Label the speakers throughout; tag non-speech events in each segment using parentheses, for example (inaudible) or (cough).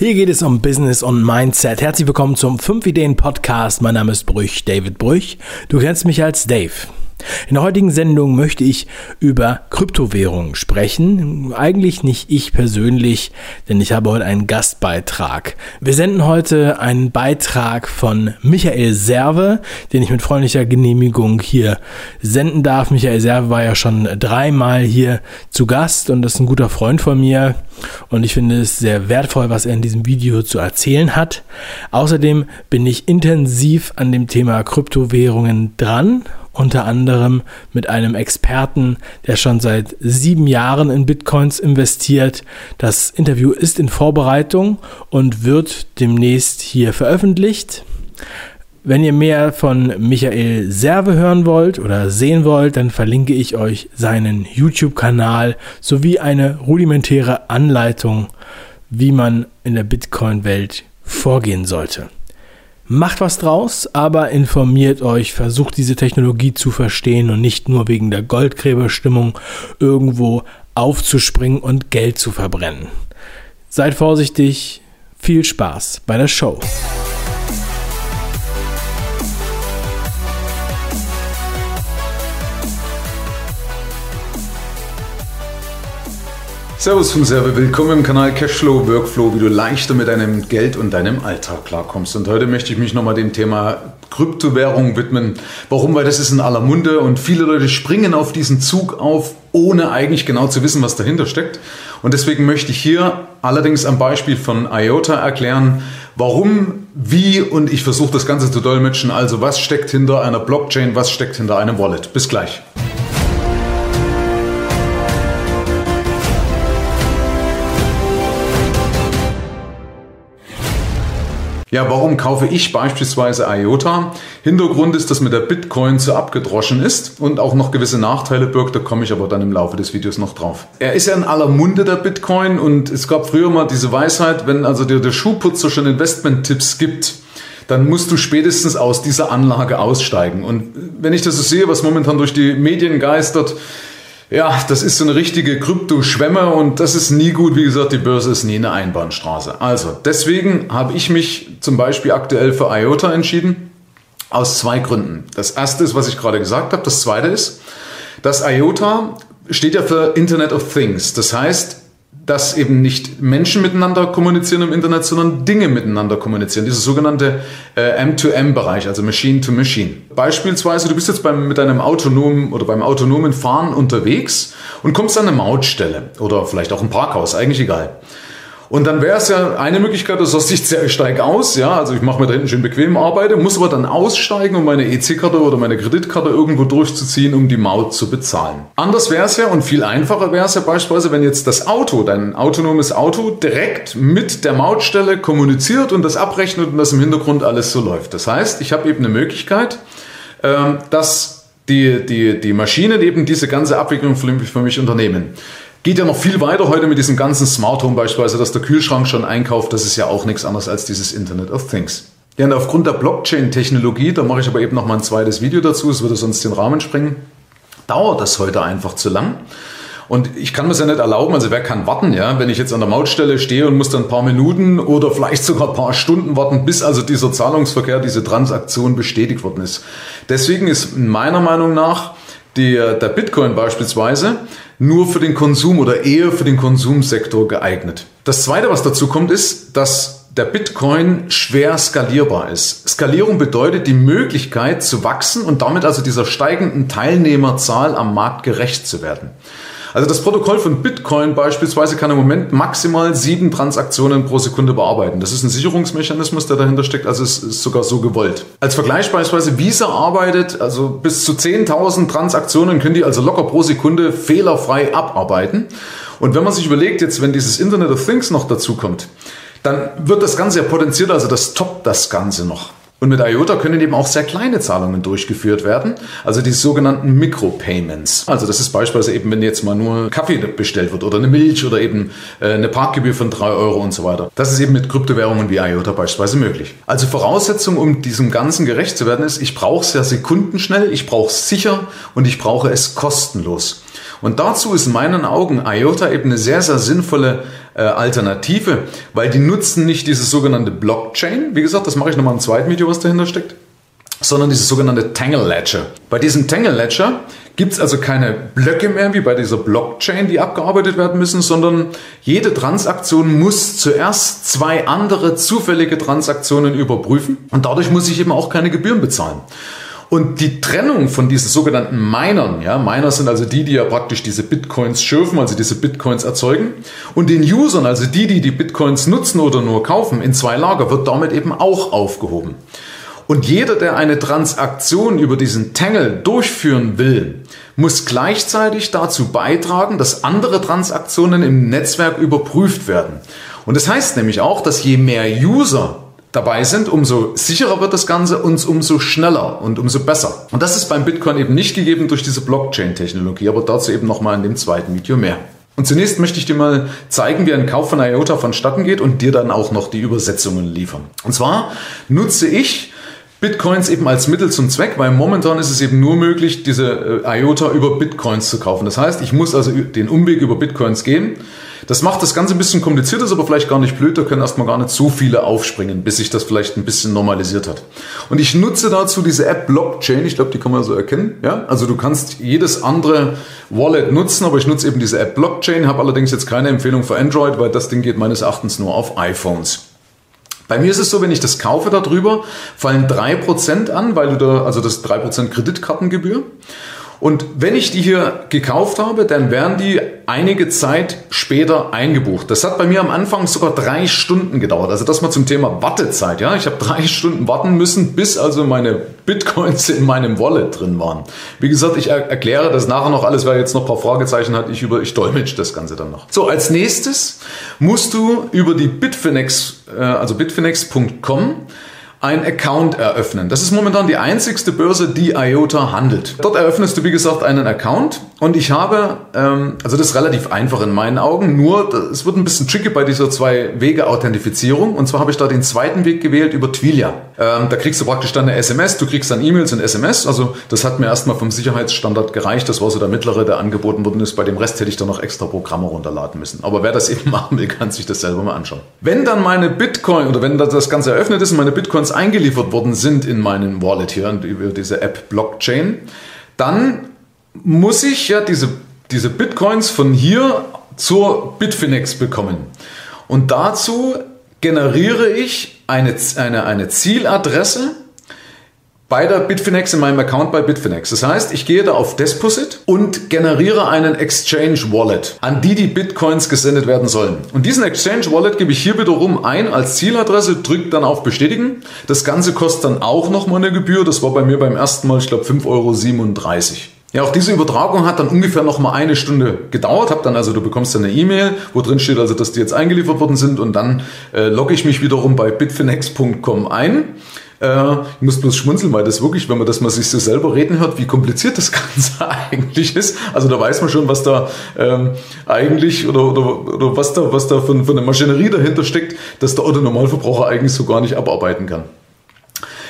Speaker 1: Hier geht es um Business und Mindset. Herzlich willkommen zum 5 Ideen Podcast. Mein Name ist Brüch, David Brüch. Du kennst mich als Dave. In der heutigen Sendung möchte ich über Kryptowährungen sprechen. Eigentlich nicht ich persönlich, denn ich habe heute einen Gastbeitrag. Wir senden heute einen Beitrag von Michael Serve, den ich mit freundlicher Genehmigung hier senden darf. Michael Serve war ja schon dreimal hier zu Gast und ist ein guter Freund von mir. Und ich finde es sehr wertvoll, was er in diesem Video zu erzählen hat. Außerdem bin ich intensiv an dem Thema Kryptowährungen dran unter anderem mit einem Experten, der schon seit sieben Jahren in Bitcoins investiert. Das Interview ist in Vorbereitung und wird demnächst hier veröffentlicht. Wenn ihr mehr von Michael Serve hören wollt oder sehen wollt, dann verlinke ich euch seinen YouTube-Kanal sowie eine rudimentäre Anleitung, wie man in der Bitcoin-Welt vorgehen sollte. Macht was draus, aber informiert euch, versucht diese Technologie zu verstehen und nicht nur wegen der Goldgräberstimmung irgendwo aufzuspringen und Geld zu verbrennen. Seid vorsichtig, viel Spaß bei der Show.
Speaker 2: Servus vom Server, willkommen im Kanal Cashflow Workflow, wie du leichter mit deinem Geld und deinem Alltag klarkommst. Und heute möchte ich mich nochmal dem Thema Kryptowährung widmen. Warum? Weil das ist in aller Munde und viele Leute springen auf diesen Zug auf, ohne eigentlich genau zu wissen, was dahinter steckt. Und deswegen möchte ich hier allerdings am Beispiel von IOTA erklären, warum, wie und ich versuche das Ganze zu dolmetschen. Also was steckt hinter einer Blockchain, was steckt hinter einem Wallet. Bis gleich. Ja, warum kaufe ich beispielsweise IOTA? Hintergrund ist, dass mir der Bitcoin zu abgedroschen ist und auch noch gewisse Nachteile birgt. Da komme ich aber dann im Laufe des Videos noch drauf. Er ist ja in aller Munde, der Bitcoin. Und es gab früher mal diese Weisheit, wenn also dir der Schuhputzer schon Investment-Tipps gibt, dann musst du spätestens aus dieser Anlage aussteigen. Und wenn ich das so sehe, was momentan durch die Medien geistert, ja, das ist so eine richtige Krypto-Schwemme und das ist nie gut. Wie gesagt, die Börse ist nie eine Einbahnstraße. Also, deswegen habe ich mich zum Beispiel aktuell für IOTA entschieden. Aus zwei Gründen. Das erste ist, was ich gerade gesagt habe. Das zweite ist, dass IOTA steht ja für Internet of Things. Das heißt, dass eben nicht Menschen miteinander kommunizieren im Internet, sondern Dinge miteinander kommunizieren. Dieser sogenannte äh, M2M-Bereich, also Machine to Machine. Beispielsweise, du bist jetzt beim, mit deinem autonomen oder beim autonomen Fahren unterwegs und kommst an eine Mautstelle oder vielleicht auch ein Parkhaus, eigentlich egal. Und dann wäre es ja eine Möglichkeit, du sagst, ich steige aus, ja, also ich mache mir da hinten schön bequem arbeite, muss aber dann aussteigen, um meine EC-Karte oder meine Kreditkarte irgendwo durchzuziehen, um die Maut zu bezahlen. Anders wäre es ja und viel einfacher wäre es ja beispielsweise, wenn jetzt das Auto, dein autonomes Auto, direkt mit der Mautstelle kommuniziert und das abrechnet und das im Hintergrund alles so läuft. Das heißt, ich habe eben eine Möglichkeit, ähm, dass die, die, die Maschinen eben diese ganze Abwicklung für mich unternehmen. Geht ja noch viel weiter heute mit diesem ganzen Smart Home beispielsweise, dass der Kühlschrank schon einkauft. Das ist ja auch nichts anderes als dieses Internet of Things. Ja, und aufgrund der Blockchain-Technologie, da mache ich aber eben noch mal ein zweites Video dazu, es würde sonst den Rahmen sprengen, dauert das heute einfach zu lang. Und ich kann mir das ja nicht erlauben, also wer kann warten, ja, wenn ich jetzt an der Mautstelle stehe und muss dann ein paar Minuten oder vielleicht sogar ein paar Stunden warten, bis also dieser Zahlungsverkehr, diese Transaktion bestätigt worden ist. Deswegen ist meiner Meinung nach der, der Bitcoin beispielsweise nur für den Konsum oder eher für den Konsumsektor geeignet. Das Zweite, was dazu kommt, ist, dass der Bitcoin schwer skalierbar ist. Skalierung bedeutet die Möglichkeit zu wachsen und damit also dieser steigenden Teilnehmerzahl am Markt gerecht zu werden. Also das Protokoll von Bitcoin beispielsweise kann im Moment maximal sieben Transaktionen pro Sekunde bearbeiten. Das ist ein Sicherungsmechanismus, der dahinter steckt, also es ist sogar so gewollt. Als Vergleich beispielsweise Visa arbeitet, also bis zu 10.000 Transaktionen können die also locker pro Sekunde fehlerfrei abarbeiten. Und wenn man sich überlegt, jetzt wenn dieses Internet of Things noch dazu kommt, dann wird das Ganze ja potenziert, also das toppt das Ganze noch. Und mit IOTA können eben auch sehr kleine Zahlungen durchgeführt werden, also die sogenannten Micropayments. Also das ist beispielsweise eben, wenn jetzt mal nur Kaffee bestellt wird oder eine Milch oder eben äh, eine Parkgebühr von drei Euro und so weiter. Das ist eben mit Kryptowährungen wie IOTA beispielsweise möglich. Also Voraussetzung, um diesem Ganzen gerecht zu werden, ist, ich brauche es ja sekundenschnell, ich brauche es sicher und ich brauche es kostenlos. Und dazu ist in meinen Augen IOTA eben eine sehr, sehr sinnvolle äh, Alternative, weil die nutzen nicht diese sogenannte Blockchain. Wie gesagt, das mache ich nochmal im zweiten Video, was dahinter steckt sondern dieses sogenannte Tangle Ledger. Bei diesem Tangle Ledger gibt es also keine Blöcke mehr wie bei dieser Blockchain, die abgearbeitet werden müssen, sondern jede Transaktion muss zuerst zwei andere zufällige Transaktionen überprüfen und dadurch muss ich eben auch keine Gebühren bezahlen. Und die Trennung von diesen sogenannten Minern, ja, Miner sind also die, die ja praktisch diese Bitcoins schürfen, also diese Bitcoins erzeugen, und den Usern, also die, die die Bitcoins nutzen oder nur kaufen, in zwei Lager, wird damit eben auch aufgehoben. Und jeder, der eine Transaktion über diesen Tangle durchführen will, muss gleichzeitig dazu beitragen, dass andere Transaktionen im Netzwerk überprüft werden. Und das heißt nämlich auch, dass je mehr User dabei sind, umso sicherer wird das Ganze und umso schneller und umso besser. Und das ist beim Bitcoin eben nicht gegeben durch diese Blockchain-Technologie, aber dazu eben nochmal in dem zweiten Video mehr. Und zunächst möchte ich dir mal zeigen, wie ein Kauf von IOTA vonstatten geht und dir dann auch noch die Übersetzungen liefern. Und zwar nutze ich Bitcoins eben als Mittel zum Zweck, weil momentan ist es eben nur möglich, diese äh, IOTA über Bitcoins zu kaufen. Das heißt, ich muss also den Umweg über Bitcoins gehen. Das macht das Ganze ein bisschen kompliziert, ist aber vielleicht gar nicht blöd. Da können erstmal gar nicht so viele aufspringen, bis sich das vielleicht ein bisschen normalisiert hat. Und ich nutze dazu diese App Blockchain. Ich glaube, die kann man so erkennen. Ja, also du kannst jedes andere Wallet nutzen, aber ich nutze eben diese App Blockchain. Habe allerdings jetzt keine Empfehlung für Android, weil das Ding geht meines Erachtens nur auf iPhones. Bei mir ist es so, wenn ich das kaufe darüber, fallen 3% an, weil du da, also das 3% Kreditkartengebühr. Und wenn ich die hier gekauft habe, dann werden die einige Zeit später eingebucht. Das hat bei mir am Anfang sogar drei Stunden gedauert. Also das mal zum Thema Wartezeit. Ja, ich habe drei Stunden warten müssen, bis also meine Bitcoins in meinem Wallet drin waren. Wie gesagt, ich er erkläre das nachher noch alles, wer jetzt noch ein paar Fragezeichen hat. Ich über, ich dolmetsch das Ganze dann noch. So, als nächstes musst du über die Bitfinex, äh, also bitfinex.com ein Account eröffnen. Das ist momentan die einzigste Börse, die IOTA handelt. Dort eröffnest du, wie gesagt, einen Account und ich habe, ähm, also das ist relativ einfach in meinen Augen, nur es wird ein bisschen tricky bei dieser Zwei-Wege-Authentifizierung und zwar habe ich da den zweiten Weg gewählt über Twilio. Ähm, da kriegst du praktisch dann eine SMS, du kriegst dann E-Mails und SMS, also das hat mir erstmal vom Sicherheitsstandard gereicht, das war so der mittlere, der angeboten worden ist. Bei dem Rest hätte ich dann noch extra Programme runterladen müssen. Aber wer das (laughs) eben machen will, kann sich das selber mal anschauen. Wenn dann meine Bitcoin oder wenn das Ganze eröffnet ist und meine Bitcoins eingeliefert worden sind in meinen Wallet hier über diese App Blockchain, dann muss ich ja diese, diese Bitcoins von hier zur Bitfinex bekommen. Und dazu generiere ich eine, eine, eine Zieladresse, bei der Bitfinex in meinem Account bei Bitfinex. Das heißt, ich gehe da auf Deposit und generiere einen Exchange Wallet, an die die Bitcoins gesendet werden sollen. Und diesen Exchange Wallet gebe ich hier wiederum ein als Zieladresse, drücke dann auf Bestätigen. Das Ganze kostet dann auch nochmal eine Gebühr. Das war bei mir beim ersten Mal, ich glaube, 5,37 Euro. Ja, auch diese Übertragung hat dann ungefähr noch mal eine Stunde gedauert. Hab dann also, du bekommst dann eine E-Mail, wo drin steht also, dass die jetzt eingeliefert worden sind und dann äh, logge ich mich wiederum bei bitfinex.com ein. Äh, ich muss bloß schmunzeln, weil das wirklich, wenn man das mal sich so selber reden hört, wie kompliziert das (laughs) Ganze eigentlich ist. Also da weiß man schon, was da ähm, eigentlich oder, oder, oder was da, was da von, von der Maschinerie dahinter steckt, dass der Otto Normalverbraucher eigentlich so gar nicht abarbeiten kann.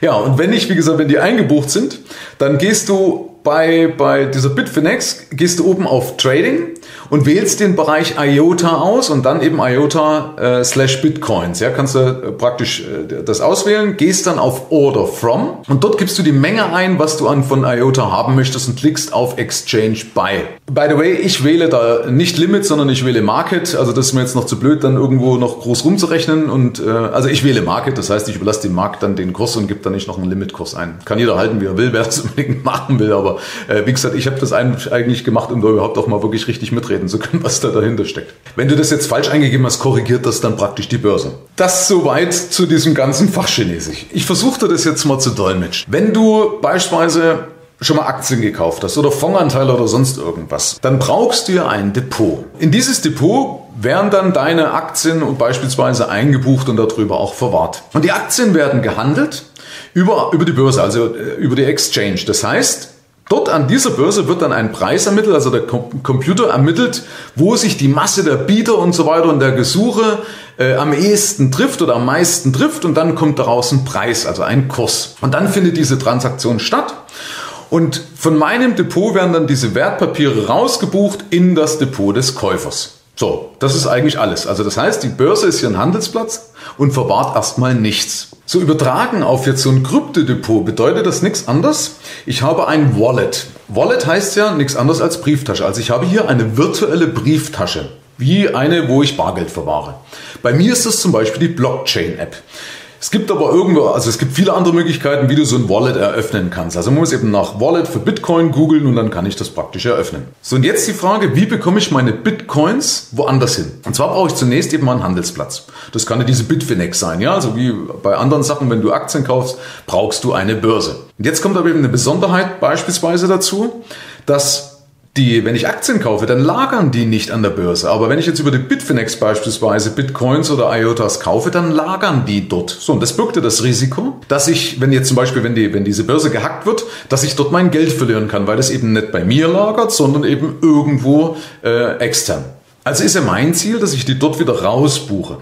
Speaker 2: Ja, und wenn ich, wie gesagt, wenn die eingebucht sind, dann gehst du bei, bei dieser Bitfinex, gehst du oben auf Trading und wählst den Bereich IOTA aus und dann eben IOTA äh, slash Bitcoins. Ja, kannst du äh, praktisch äh, das auswählen, gehst dann auf Order From und dort gibst du die Menge ein, was du an von IOTA haben möchtest und klickst auf Exchange Buy. By the way, ich wähle da nicht Limit, sondern ich wähle Market. Also das ist mir jetzt noch zu blöd, dann irgendwo noch groß rumzurechnen und äh, also ich wähle Market, das heißt, ich überlasse dem Markt dann den Kurs und gebe dann nicht noch einen Limitkurs ein. Kann jeder halten, wie er will, wer das (laughs) unbedingt machen will, aber äh, wie gesagt, ich habe das eigentlich gemacht, um da überhaupt auch mal wirklich richtig mitreden zu können, (laughs) was da dahinter steckt. Wenn du das jetzt falsch eingegeben hast, korrigiert das dann praktisch die Börse. Das soweit zu diesem ganzen Fachchinesisch. Ich versuchte das jetzt mal zu dolmetschen. Wenn du beispielsweise schon mal Aktien gekauft hast oder Fondsanteile oder sonst irgendwas, dann brauchst du ja ein Depot. In dieses Depot werden dann deine Aktien beispielsweise eingebucht und darüber auch verwahrt. Und die Aktien werden gehandelt über, über die Börse, also äh, über die Exchange. Das heißt, Dort an dieser Börse wird dann ein Preis ermittelt, also der Computer ermittelt, wo sich die Masse der Bieter und so weiter und der Gesuche äh, am ehesten trifft oder am meisten trifft und dann kommt daraus ein Preis, also ein Kurs. Und dann findet diese Transaktion statt Und von meinem Depot werden dann diese Wertpapiere rausgebucht in das Depot des Käufers. So, das ist eigentlich alles. Also das heißt, die Börse ist hier ein Handelsplatz und verwahrt erstmal nichts. So übertragen auf jetzt so ein Kryptodepot bedeutet das nichts anderes. Ich habe ein Wallet. Wallet heißt ja nichts anderes als Brieftasche. Also ich habe hier eine virtuelle Brieftasche, wie eine, wo ich Bargeld verwahre. Bei mir ist das zum Beispiel die Blockchain-App. Es gibt aber irgendwo, also es gibt viele andere Möglichkeiten, wie du so ein Wallet eröffnen kannst. Also man muss eben nach Wallet für Bitcoin googeln und dann kann ich das praktisch eröffnen. So und jetzt die Frage, wie bekomme ich meine Bitcoins woanders hin? Und zwar brauche ich zunächst eben mal einen Handelsplatz. Das kann ja diese Bitfinex sein, ja, also wie bei anderen Sachen, wenn du Aktien kaufst, brauchst du eine Börse. Und jetzt kommt aber eben eine Besonderheit beispielsweise dazu, dass die, wenn ich Aktien kaufe, dann lagern die nicht an der Börse. Aber wenn ich jetzt über die Bitfinex beispielsweise Bitcoins oder IOTAs kaufe, dann lagern die dort. So, und das birgte das Risiko, dass ich, wenn jetzt zum Beispiel, wenn die, wenn diese Börse gehackt wird, dass ich dort mein Geld verlieren kann, weil das eben nicht bei mir lagert, sondern eben irgendwo äh, extern. Also ist ja mein Ziel, dass ich die dort wieder rausbuche.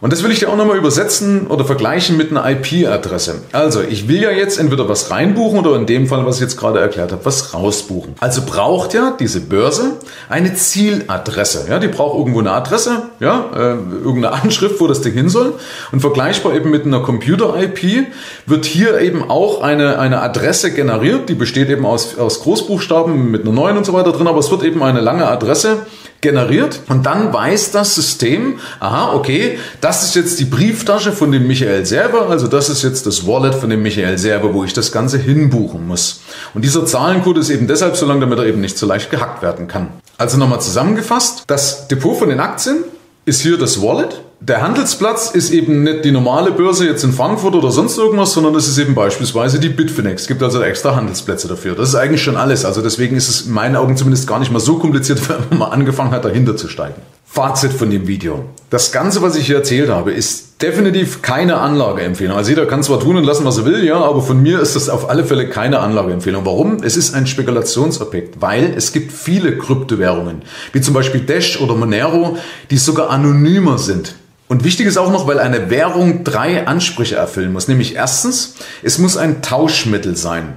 Speaker 2: Und das will ich dir auch nochmal übersetzen oder vergleichen mit einer IP-Adresse. Also, ich will ja jetzt entweder was reinbuchen oder in dem Fall, was ich jetzt gerade erklärt habe, was rausbuchen. Also braucht ja diese Börse eine Zieladresse. Ja, die braucht irgendwo eine Adresse, ja, äh, irgendeine Anschrift, wo das Ding hin soll. Und vergleichbar eben mit einer Computer-IP wird hier eben auch eine, eine Adresse generiert. Die besteht eben aus, aus Großbuchstaben mit einer 9 und so weiter drin, aber es wird eben eine lange Adresse generiert und dann weiß das System, aha, okay, das ist jetzt die Brieftasche von dem Michael Server, also das ist jetzt das Wallet von dem Michael Server, wo ich das Ganze hinbuchen muss. Und dieser Zahlencode ist eben deshalb so lang, damit er eben nicht so leicht gehackt werden kann. Also nochmal zusammengefasst, das Depot von den Aktien ist hier das Wallet der Handelsplatz ist eben nicht die normale Börse jetzt in Frankfurt oder sonst irgendwas, sondern das ist eben beispielsweise die Bitfinex. Es gibt also extra Handelsplätze dafür. Das ist eigentlich schon alles. Also deswegen ist es in meinen Augen zumindest gar nicht mal so kompliziert, (laughs) wenn man mal angefangen hat, dahinter zu steigen. Fazit von dem Video. Das Ganze, was ich hier erzählt habe, ist definitiv keine Anlageempfehlung. Also jeder kann zwar tun und lassen, was er will, ja, aber von mir ist das auf alle Fälle keine Anlageempfehlung. Warum? Es ist ein Spekulationsobjekt, weil es gibt viele Kryptowährungen, wie zum Beispiel Dash oder Monero, die sogar anonymer sind. Und wichtig ist auch noch, weil eine Währung drei Ansprüche erfüllen muss. Nämlich erstens, es muss ein Tauschmittel sein.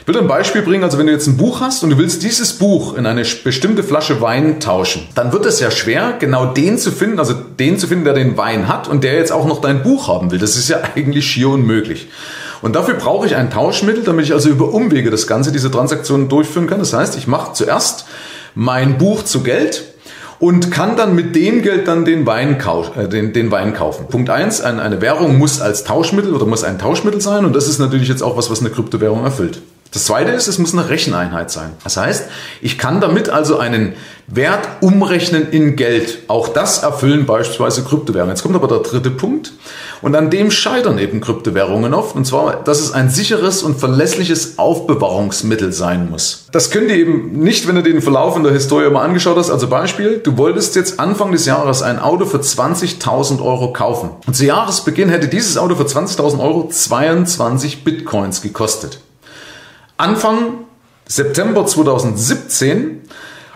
Speaker 2: Ich will ein Beispiel bringen, also wenn du jetzt ein Buch hast und du willst dieses Buch in eine bestimmte Flasche Wein tauschen, dann wird es ja schwer, genau den zu finden, also den zu finden, der den Wein hat und der jetzt auch noch dein Buch haben will. Das ist ja (laughs) eigentlich schier unmöglich. Und dafür brauche ich ein Tauschmittel, damit ich also über Umwege das Ganze, diese Transaktionen durchführen kann. Das heißt, ich mache zuerst mein Buch zu Geld und kann dann mit dem Geld dann den Wein, äh, den, den Wein kaufen. Punkt eins: ein, eine Währung muss als Tauschmittel oder muss ein Tauschmittel sein und das ist natürlich jetzt auch was, was eine Kryptowährung erfüllt. Das zweite ist, es muss eine Recheneinheit sein. Das heißt, ich kann damit also einen Wert umrechnen in Geld. Auch das erfüllen beispielsweise Kryptowährungen. Jetzt kommt aber der dritte Punkt. Und an dem scheitern eben Kryptowährungen oft. Und zwar, dass es ein sicheres und verlässliches Aufbewahrungsmittel sein muss. Das könnt ihr eben nicht, wenn du den Verlauf in der Historie mal angeschaut hast. Also Beispiel, du wolltest jetzt Anfang des Jahres ein Auto für 20.000 Euro kaufen. Und zu Jahresbeginn hätte dieses Auto für 20.000 Euro 22 Bitcoins gekostet. Anfang September 2017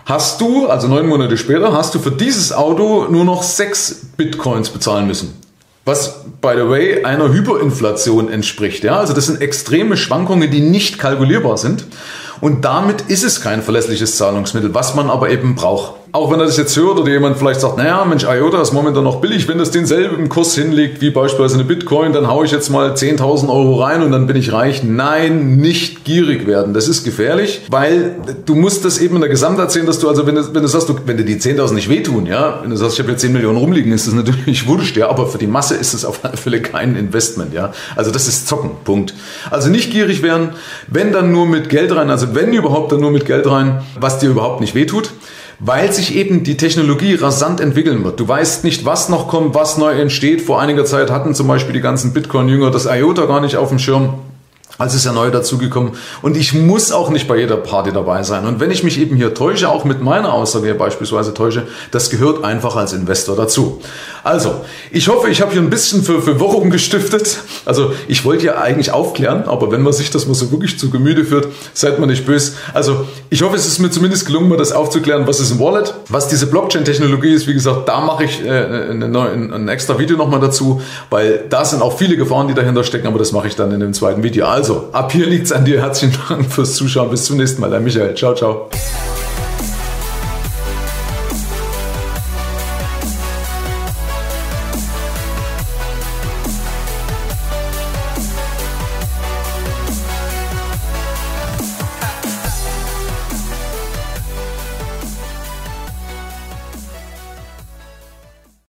Speaker 2: hast du, also neun Monate später, hast du für dieses Auto nur noch sechs Bitcoins bezahlen müssen. Was, by the way, einer Hyperinflation entspricht. Ja? Also das sind extreme Schwankungen, die nicht kalkulierbar sind. Und damit ist es kein verlässliches Zahlungsmittel, was man aber eben braucht. Auch wenn er das jetzt hört oder jemand vielleicht sagt, naja, Mensch, IOTA ist momentan noch billig, wenn das denselben Kurs hinlegt wie beispielsweise eine Bitcoin, dann haue ich jetzt mal 10.000 Euro rein und dann bin ich reich. Nein, nicht gierig werden. Das ist gefährlich, weil du musst das eben in der Gesamtheit sehen, dass du, also wenn du, wenn du sagst, du, wenn dir die 10.000 nicht wehtun, ja, wenn du sagst, ich habe jetzt 10 Millionen rumliegen, ist das natürlich (laughs) wurscht, ja, aber für die Masse ist es auf alle Fälle kein Investment, ja. Also das ist Zocken, Punkt. Also nicht gierig werden, wenn dann nur mit Geld rein, also wenn überhaupt dann nur mit Geld rein, was dir überhaupt nicht wehtut weil sich eben die Technologie rasant entwickeln wird. Du weißt nicht, was noch kommt, was neu entsteht. Vor einiger Zeit hatten zum Beispiel die ganzen Bitcoin-Jünger das IOTA gar nicht auf dem Schirm. Also ist ja neu dazugekommen. Und ich muss auch nicht bei jeder Party dabei sein. Und wenn ich mich eben hier täusche, auch mit meiner Aussage hier beispielsweise täusche, das gehört einfach als Investor dazu. Also, ich hoffe, ich habe hier ein bisschen für Verwirrung gestiftet. Also, ich wollte ja eigentlich aufklären, aber wenn man sich das mal so wirklich zu Gemüte führt, seid mal nicht böse. Also, ich hoffe, es ist mir zumindest gelungen, mal das aufzuklären, was ist ein Wallet, was diese Blockchain-Technologie ist. Wie gesagt, da mache ich äh, ein, ein extra Video nochmal dazu, weil da sind auch viele Gefahren, die dahinter stecken, aber das mache ich dann in dem zweiten Video. Also, Also, ab hier liegt's an dir. Herzlichen Dank fürs Zuschauen. Bis zum nächsten Mal. Dein Michael. Ciao, ciao.